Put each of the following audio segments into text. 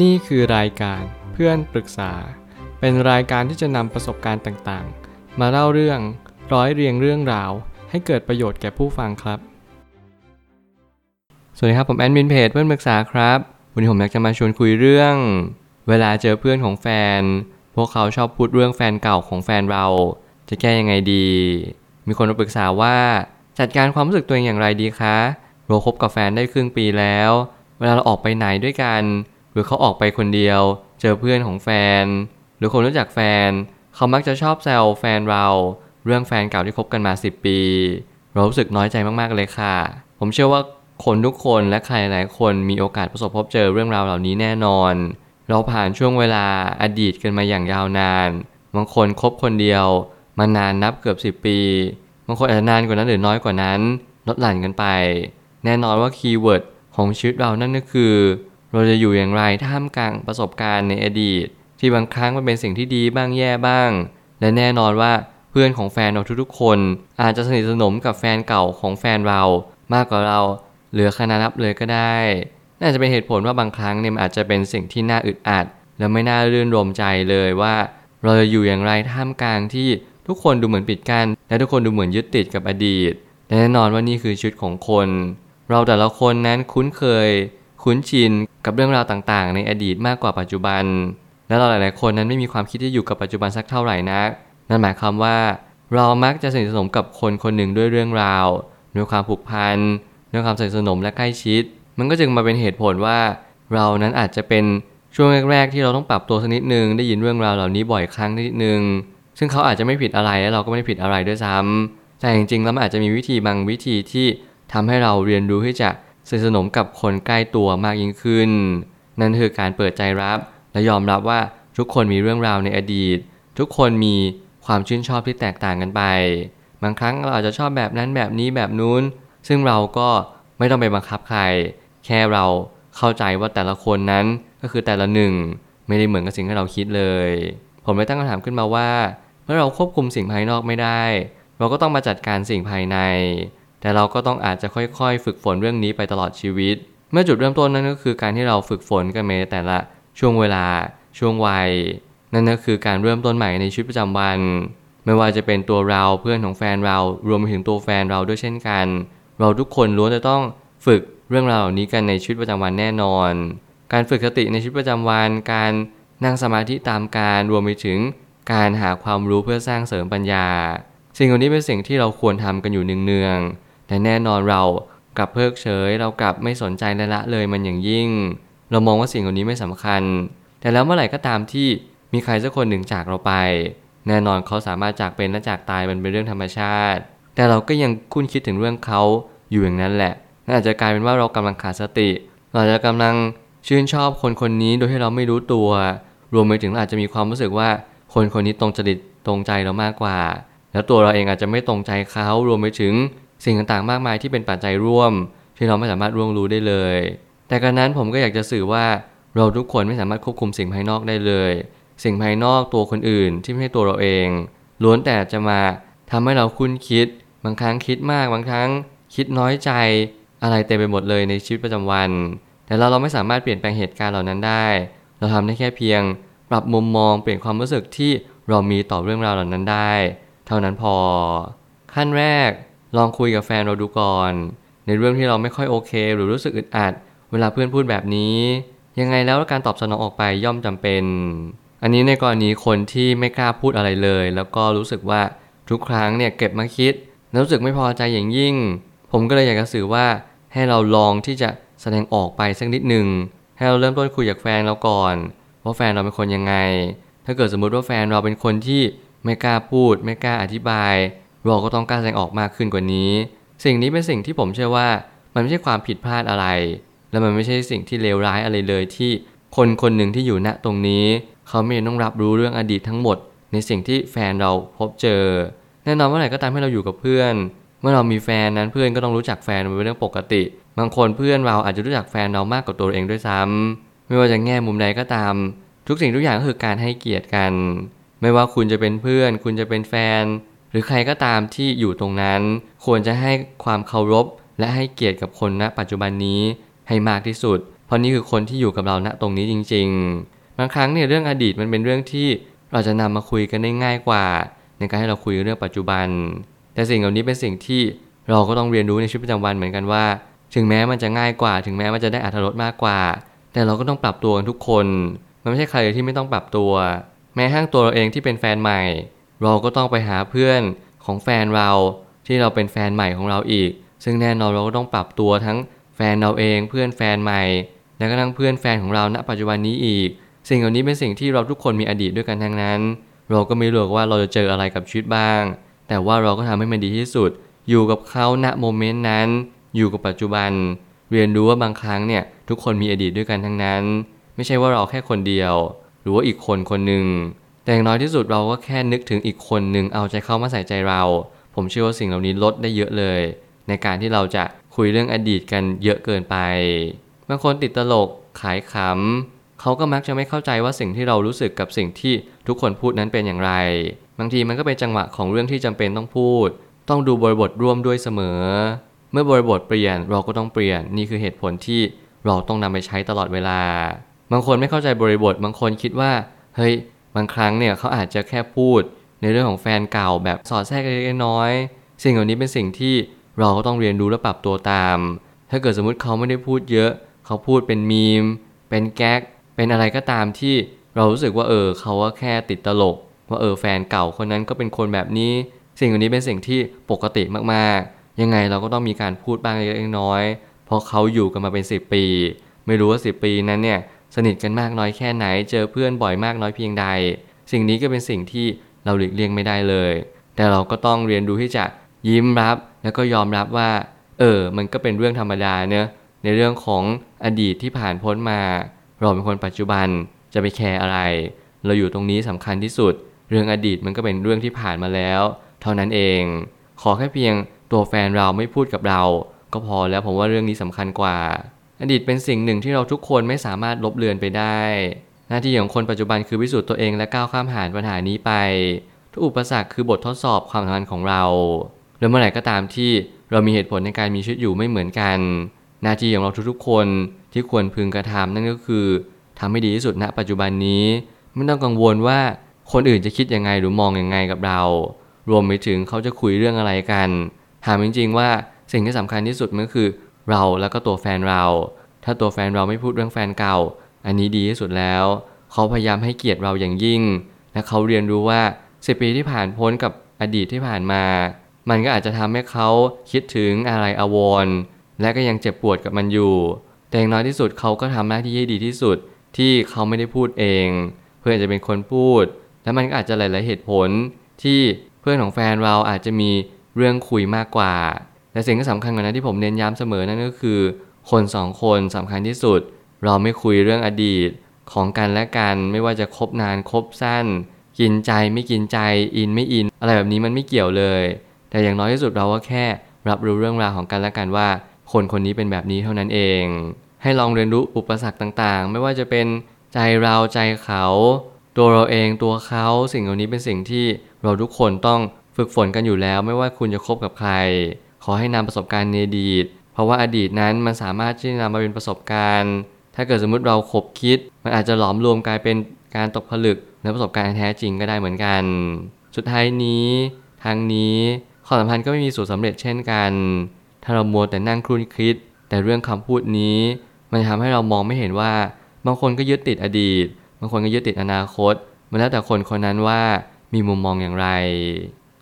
นี่คือรายการเพื่อนปรึกษา เป็นรายการที่จะนำประสบการณ์ต่างๆ มาเล่าเรื่องร้อยเรียงเรื่องราว ให้เกิดประโยชน์แก่ผู้ฟังครับ สวัสดีครับผมแอดมินเพจเพื่อนปรึกษาครับ วันนี้ผมอยากจะมาชวนคุยเรื่อง เวลาเจอเพื่อนของแฟน พวกเขาชอบพูดเรื่องแฟนเก่าของแฟนเรา จะแก้ยังไงดี มีคนมาปรึกษาว่าจัดการความรู้สึกตัวเองอย่างไรดีคะเราคบกับแฟนได้ครึ่งปีแล้ว เวลาเราออกไปไหนด้วยกัน หรือเขาออกไปคนเดียว เจอเพื่อนของแฟน หรือคนรู้จักแฟน เขามักจะชอบแซวแฟนเรา เรื่องแฟนเก่าที่คบกันมา 10 ปี เรารู้สึกน้อยใจมากๆเลยค่ะ ผมเชื่อว่าคนทุกคนและใครหลายคนมีโอกาสประสบพบเจอเรื่องราวเหล่านี้แน่นอน เราผ่านช่วงเวลาอดีตกันมาอย่างยาวนาน บางคนคบคนเดียว มานานนับเกือบ 10 ปี บางคนอาจจะนานกว่านั้นหรือน้อยกว่านั้นลดหลั่นกันไป แน่นอนว่า keyword ของชีวิตเรานั่นก็คือ เราจะอยู่อย่างไรท่ามกลางประสบการณ์ในอดีต ที่บางครั้งมันเป็นสิ่งที่ดีบ้างแย่บ้าง และแน่นอนว่าเพื่อนของแฟนเราทุกๆคน อาจจะสนิทสนมกับแฟนเก่าของแฟนเรามากกว่าเราเหลือคณานับเลยก็ได้น่าจะเป็นเหตุผลว่าบางครั้งเนี่ยมันอาจจะเป็นสิ่งที่น่าอึดอัด และไม่น่ารื่นรมย์ใจเลยว่า เราจะอยู่อย่างไรท่ามกลางที่ทุกคนดูเหมือนปิดกัน้นและทุกคนดูเหมือนยึดติดกับอดีตและแน่นอนว่านี่คือชีวิตของคน เราแต่ละคนนั้นคุ้นเคย คุ้นชินกับเรื่องราวต่างๆ ในอดีตมากกว่าปัจจุบัน และเราหลายๆคนนั้นไม่มีความคิดที่อยู่กับปัจจุบันสักเท่าไหร่นัก นั่นหมายความว่า เรามักจะสนิทสนมกับคนคนหนึ่งด้วยเรื่องราวด้วยความผูกพันด้วยความสนิทสนมและใกล้ชิด มันก็จึงมาเป็นเหตุผลว่า เรานั้นอาจจะเป็นช่วงแรกๆ ที่เราต้องปรับตัวสักนิดนึงได้ยินเรื่องราวเหล่านี้บ่อยครั้งนิดนึง ซึ่งเขาอาจจะไม่ผิดอะไรและเราก็ไม่ได้ผิดอะไรด้วยซ้ำแต่จริงๆแล้วมันอาจจะมีวิธีบางวิธีที่ทำให้เราเรียนรู้ที่จะ สนิทสนมกับคนใกล้ตัวมากยิ่งขึ้น นั่นคือการเปิดใจรับ และยอมรับว่าทุกคนมีเรื่องราวในอดีต ทุกคนมีความชื่นชอบที่แตกต่างกันไป บางครั้งเราอาจจะชอบแบบนั้นแบบนี้แบบนู้น ซึ่งเราก็ไม่ต้องไปบังคับใคร แค่เราเข้าใจว่าแต่ละคนนั้นก็คือแต่ละหนึ่ง ไม่ได้เหมือนกับสิ่งที่เราคิดเลย ผมเลยตั้งคำถามขึ้นมาว่า เมื่อเราควบคุมสิ่งภายนอกไม่ได้ เราก็ต้องมาจัดการสิ่งภายใน แต่เราก็ต้องอาจจะค่อยๆ ฝึกฝนเรื่องนี้ไปตลอดชีวิต เมื่อจุดเริ่มต้นนั่นก็คือการที่เราฝึกฝนกันในแต่ละช่วงเวลา ช่วงวัย นั่นก็คือการเริ่มต้นใหม่ในชีวิตประจำวัน ไม่ว่าจะเป็นตัวเราเพื่อนของแฟนเรารวมไปถึงตัวแฟนเราด้วยเช่นกัน เราทุกคนล้วนจะต้องฝึกเรื่องราวเหล่านี้กันในชีวิตประจำวันแน่นอน การฝึกสติในชีวิตประจำวัน การนั่งสมาธิตามการรวมไปถึงการหาความรู้เพื่อสร้างเสริมปัญญา สิ่งเหล่านี้เป็นสิ่งที่เราควรทำกันอยู่เนืองๆ แต่แน่นอนเรากลับเพิกเฉย เรากลับไม่สนใจและละเลยมันอย่างยิ่ง เรามองว่าสิ่งเหล่านี้ไม่สำคัญ แต่แล้วเมื่อไหร่ก็ตามที่มีใครสักคนหนึ่งจากเราไป แน่นอนเขาสามารถจากเป็นและจากตายมันเป็นเรื่องธรรมชาติ แต่เราก็ยังคุ้นคิดถึงเรื่องเขาอยู่อย่างนั้นแหละนั่นอาจจะกลายเป็นว่าเรากำลังขาดสติ เราจะกำลังชื่นชอบคนคนนี้โดยที่เราไม่รู้ตัว รวมไปถึงอาจจะมีความรู้สึกว่าคนคนนี้ตรงจริตตรงใจเรามากกว่า แล้วตัวเราเองอาจจะไม่ตรงใจเขารวมไปถึง สิ่งต่างๆ มากมายที่เป็นปัจจัยร่วม ที่เราไม่สามารถร่วงรู้ได้เลย แต่การนั้นผมก็อยากจะสื่อว่าเราทุกคนไม่สามารถควบคุมสิ่งภายนอกได้เลย สิ่งภายนอกตัวคนอื่นที่ไม่ใช่ตัวเราเอง ล้วนแต่จะมาทำให้เราคุ้นคิด บางครั้งคิดมาก บางครั้งคิดน้อยใจ อะไรเต็มไปหมดเลยในชีวิตประจำวัน แต่เราเราไม่สามารถเปลี่ยนแปลงเหตุการณ์เหล่านั้นได้ เราทำได้แค่เพียง ปรับมุมมองเปลี่ยนความรู้สึกที่เรามีต่อเรื่องราวเหล่านั้นได้ เท่านั้นพอ ขั้นแรก ลองคุยกับแฟนเราดูก่อน ในเรื่องที่เราไม่ค่อยโอเค หรือรู้สึกอึดอัด เวลาเพื่อนพูดแบบนี้ ยังไงแล้วการตอบสนองออกไปย่อมจำเป็น อันนี้ในกรณีคนที่ไม่กล้าพูดอะไรเลย แล้วก็รู้สึกว่าทุกครั้งเนี่ยเก็บมาคิดแล้วรู้สึกไม่พอใจอย่างยิ่ง ผมก็เลยอยากจะสื่อว่าให้เราลองที่จะแสดงออกไปสักนิดหนึ่งให้เราเริ่มต้นคุยกับแฟนเราก่อนว่าแฟนเราเป็นคนยังไง ถ้าเกิดสมมุติว่าแฟนเราเป็นคนที่ไม่กล้าพูด ไม่กล้าอธิบาย เราก็ต้องกล้าแสดงออกมากขึ้นกว่านี้ สิ่งนี้เป็นสิ่งที่ผมเชื่อว่ามันไม่ใช่ความผิดพลาดอะไร และมันไม่ใช่สิ่งที่เลวร้ายอะไรเลยที่คนคนหนึ่งที่อยู่ณตรงนี้ เขาไม่ต้องรับรู้เรื่องอดีตทั้งหมด ในสิ่งที่แฟนเราพบเจอ แน่นอนเมื่อไหร่ก็ตามให้เราอยู่กับเพื่อน เมื่อเรามีแฟนนั้นเพื่อนก็ต้องรู้จักแฟนเป็นเรื่องปกติ บางคนเพื่อนเราอาจจะรู้จักแฟนเรามากกว่าตัวเองด้วยซ้ำไม่ว่าจะแง่มุมใดก็ตาม ทุกสิ่งทุกอย่างก็คือการให้เกียรติกัน ไม่ว่าคุณจะเป็นเพื่อน คุณจะเป็นแฟน หรือใครก็ตามที่อยู่ตรงนั้น ควรจะให้ความเคารพ และให้เกียรติกับคนณ ปัจจุบันนี้ให้มากที่สุด เพราะนี่คือคนที่อยู่กับเราณตรงนี้จริง ๆ บางครั้งเนี่ยเรื่องอดีตมันเป็นเรื่องที่เราจะนำมาคุยกันได้ง่ายกว่า ในการให้เราคุยเรื่องปัจจุบัน แต่สิ่งเหล่านี้เป็นสิ่งที่เราก็ต้องเรียนรู้ในชีวิตประจำวันเหมือนกันว่า ถึงแม้มันจะง่ายกว่า ถึงแม้มันจะได้อัธรสมากกว่า แต่เราก็ต้องปรับตัวกันทุกคน มันไม่ใช่ใครที่ไม่ต้องปรับตัว แม้ทั้งตัวเราเองที่เป็นแฟนใหม่ เราก็ต้องไปหาเพื่อนของแฟนเราที่เราเป็นแฟนใหม่ของเราอีก ซึ่งแน่นอนเราก็ต้องปรับตัวทั้งแฟนเราเองเพื่อนแฟนใหม่ และก็ทั้งเพื่อนแฟนของเราณปัจจุบันนี้อีก สิ่งเหล่านี้เป็นสิ่งที่เราทุกคนมีอดีตด้วยกันทั้งนั้น เราก็ไม่รู้ว่าเราจะเจออะไรกับชีวิตบ้าง แต่ว่าเราก็ทำให้มันดีที่สุด อยู่กับเขาณโมเมนต์นั้น อยู่กับปัจจุบัน เรียนรู้ว่าบางครั้งเนี่ยทุกคนมีอดีตด้วยกันทั้งนั้น ไม่ใช่ว่าเราแค่คนเดียว หรือว่าอีกคนคนหนึ่ง แต่อย่างน้อยที่สุดเราก็แค่นึกถึงอีกคนหนึ่งเอาใจเข้ามาใส่ใจเรา ผมเชื่อว่าสิ่งเหล่านี้ลดได้เยอะเลย ในการที่เราจะคุยเรื่องอดีตกันเยอะเกินไป บางคนติดตลกขายขำเขาก็มักจะไม่เข้าใจว่าสิ่งที่เรารู้สึกกับสิ่งที่ทุกคนพูดนั้นเป็นอย่างไร บางทีมันก็เป็นจังหวะของเรื่องที่จำเป็นต้องพูด ต้องดูบริบทร่วมด้วยเสมอ เมื่อบริบทเปลี่ยนเราก็ต้องเปลี่ยนนี่คือเหตุผลที่เราต้องนำไปใช้ตลอดเวลา บางคนไม่เข้าใจบริบทบางคนคิดว่าเฮ้ย บางครั้งเนี่ยเขาอาจจะแค่พูดในเรื่องของแฟนเก่าแบบสอดแทรกเล็กน้อย สิ่งเหล่านี้เป็นสิ่งที่เราก็ต้องเรียนรู้และปรับตัวตาม ถ้าเกิดสมมุติเขาไม่ได้พูดเยอะ เขาพูดเป็นมีม เป็นแก๊ก เป็นอะไรก็ตามที่เรารู้สึกว่าเออเขาว่าแค่ติดตลก ว่าเออแฟนเก่าคนนั้นก็เป็นคนแบบนี้ สิ่งเหล่านี้เป็นสิ่งที่ปกติมากๆ ยังไงเราก็ต้องมีการพูดบ้างเล็กน้อย เพราะเขาอยู่กันมาเป็น 10 ปี ไม่รู้ว่า 10 ปีนั้นเนี่ย สนิทกันมากน้อยแค่ไหน เจอเพื่อนบ่อยมากน้อยเพียงใด สิ่งนี้ก็เป็นสิ่งที่เราหลีกเลี่ยงไม่ได้เลย แต่เราก็ต้องเรียนรู้ที่จะยิ้มรับ แล้วก็ยอมรับว่า เออ มันก็เป็นเรื่องธรรมดาเนอะในเรื่องของอดีตที่ผ่านพ้นมา เราเป็นคนปัจจุบันจะไปแคร์อะไร เราอยู่ตรงนี้สำคัญที่สุด เรื่องอดีตมันก็เป็นเรื่องที่ผ่านมาแล้ว เท่านั้นเอง ขอแค่เพียงตัวแฟนเราไม่พูดกับเรา ก็พอแล้วผมว่าเรื่องนี้สำคัญกว่า อดีตเป็นสิ่งหนึ่งที่เราทุกคนไม่สามารถลบเลือนไปได้ หน้าที่ของคนปัจจุบันคือพิสูจน์ตัวเองและก้าวข้ามผ่านปัญหานี้ไป ทุกอุปสรรคคือบททดสอบความสัมพันธ์ของเรา และเมื่อไหร่ก็ตามที่เรามีเหตุผลในการมีชีวิตอยู่ไม่เหมือนกัน หน้าที่ของเราทุกๆคนที่ควรพึงกระทำนั่นก็คือทำให้ดีที่สุดณปัจจุบันนี้ไม่ต้องกังวลว่าคนอื่นจะคิดยังไงหรือมองยังไงกับเรา รวมไปถึงเขาจะคุยเรื่องอะไรกัน ถามจริงๆว่าสิ่งที่สำคัญที่สุดมันคือ เราแล้วก็ตัวแฟนเรา ถ้าตัวแฟนเราไม่พูดเรื่องแฟนเก่า อันนี้ดีที่สุดแล้ว เขาพยายามให้เกียรติเราอย่างยิ่ง และเขาเรียนรู้ว่าสิปีที่ผ่านพ้นกับอดีตที่ผ่านมา มันก็อาจจะทำให้เขาคิดถึงอะไรอวรและก็ยังเจ็บปวดกับมันอยู่ แต่อย่างน้อยที่สุดเขาก็ทำหน้าที่ให้ดีที่สุดที่เขาไม่ได้พูดเอง เพื่อนจะเป็นคนพูด และมันก็อาจจะหลาย ๆ เหตุผลที่เพื่อนของแฟนเราอาจจะมีเรื่องคุยมากกว่า และสิ่งที่สำคัญกว่านั้นที่ผมเน้นย้ำเสมอนั่นก็คือ คนสองคนสำคัญที่สุด เราไม่คุยเรื่องอดีตของกันและกันไม่ว่าจะคบนานคบสั้น กินใจไม่กินใจอินไม่อิน อะไรแบบนี้มันไม่เกี่ยวเลย แต่อย่างน้อยที่สุดเราก็แค่รับรู้เรื่องราวของกันและกันว่า คนคนนี้เป็นแบบนี้เท่านั้นเอง ให้ลองเรียนรู้อุปสรรคต่างๆ ไม่ว่าจะเป็นใจเราใจเขา ตัวเราเองตัวเขาสิ่งเหล่านี้เป็นสิ่งที่เราทุกคนต้องฝึกฝนกันอยู่แล้ว ไม่ว่าคุณจะคบกับใคร ขอให้นำประสบการณ์ในอดีต เพราะว่าอดีตนั้นมันสามารถที่จะนำมาเป็นประสบการณ์ ถ้าเกิดสมมุติเราคบคิด มันอาจจะหลอมรวมกลายเป็นการตกผลึกและประสบการณ์แท้จริงก็ได้เหมือนกัน สุดท้ายนี้ทางนี้ความสัมพันธ์ก็ไม่มีสูตรสาเร็จเช่นกัน ถ้าเรามัวแต่นั่งครุ่นคิด แต่เรื่องคำพูดนี้ มันทำให้เรามองไม่เห็นว่า บางคนก็ยึดติดอดีต บางคนก็ยึดติดอนาคต มันแล้วแต่คนคนนั้นว่ามีมุมมองอย่างไร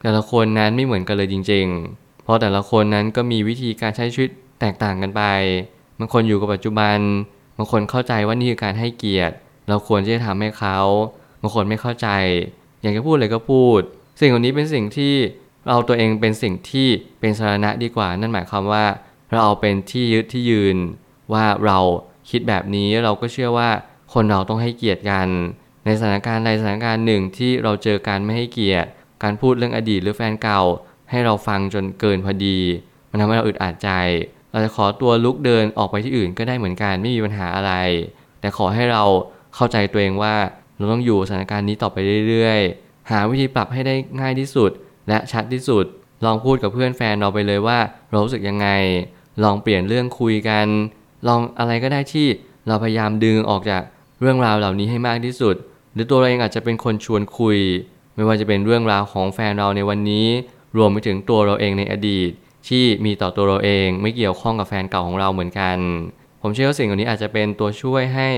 แต่ละคนนั้นไม่เหมือนกันเลยจริง ๆ ราะแต่ละคนนั้นก็มีวิธีการใช้ชีวิตแตกต่างกันไป บางคนอยู่กับปัจจุบัน บางคนเข้าใจว่านี่คือการให้เกียรติ เราควรที่จะทำให้เขา บางคนไม่เข้าใจ อยากจะพูดเลยก็พูด สิ่งเหล่านี้เป็นสิ่งที่เราตัวเองเป็นสิ่งที่เป็นสาระดีกว่า นั่นหมายความว่า เราเอาเป็นที่ยึดที่ยืน ว่าเราคิดแบบนี้เราก็เชื่อว่าคนเราต้องให้เกียรติกัน ในสถานการณ์ใดสถานการณ์หนึ่งที่เราเจอการไม่ให้เกียรติ การพูดเรื่องอดีตหรือแฟนเก่า ให้เราฟังจนเกินพอดี มันทำให้เราอึดอัดใจ เราจะขอตัวลุกเดินออกไปที่อื่นก็ได้เหมือนกันไม่มีปัญหาอะไร แต่ขอให้เราเข้าใจตัวเองว่าเราต้องอยู่สถานการณ์นี้ต่อไปเรื่อยๆ หาวิธีปรับให้ได้ง่ายที่สุด และชัดที่สุด ลองพูดกับเพื่อนแฟนเราไปเลยว่า เรารู้สึกยังไง ลองเปลี่ยนเรื่องคุยกัน ลองอะไรก็ได้ที่เราพยายามดึงออกจากเรื่องราวเหล่านี้ให้มากที่สุด หรือตัวเราเองอาจจะเป็นคนชวนคุย ไม่ว่าจะเป็นเรื่องราวของแฟนเราในวันนี้ รวมไปถึงตัวเราเองในอดีต ที่มีต่อตัวเราเองไม่เกี่ยวข้องกับแฟนเก่าของเราเหมือนกัน ผมเชื่อว่าสิ่งเหล่านี้อาจจะเป็นตัวช่วยให้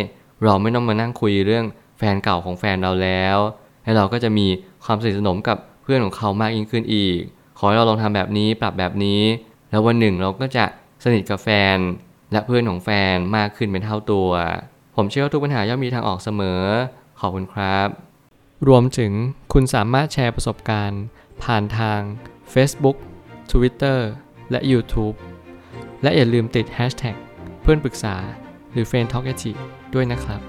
เราไม่ต้องมานั่งคุยเรื่องแฟนเก่าของแฟนเราแล้ว และเราก็จะมีความสนิทสนมกับเพื่อนของเขามากยิ่งขึ้นอีก ขอให้เราลองทำแบบนี้ปรับแบบนี้ แล้ววันหนึ่งเราก็จะสนิทกับแฟน และเพื่อนของแฟนมากขึ้นเป็นเท่าตัว ผมเชื่อว่าทุกปัญหาย่อมมีทางออกเสมอ ขอบคุณครับ รวมถึงคุณสามารถแชร์ประสบการณ์ ผ่านทาง Facebook Twitter และ YouTube และอย่าลืมติด Hashtag เพื่อนปรึกษาหรือ f r ร e n d t a l k ด้วยนะครับ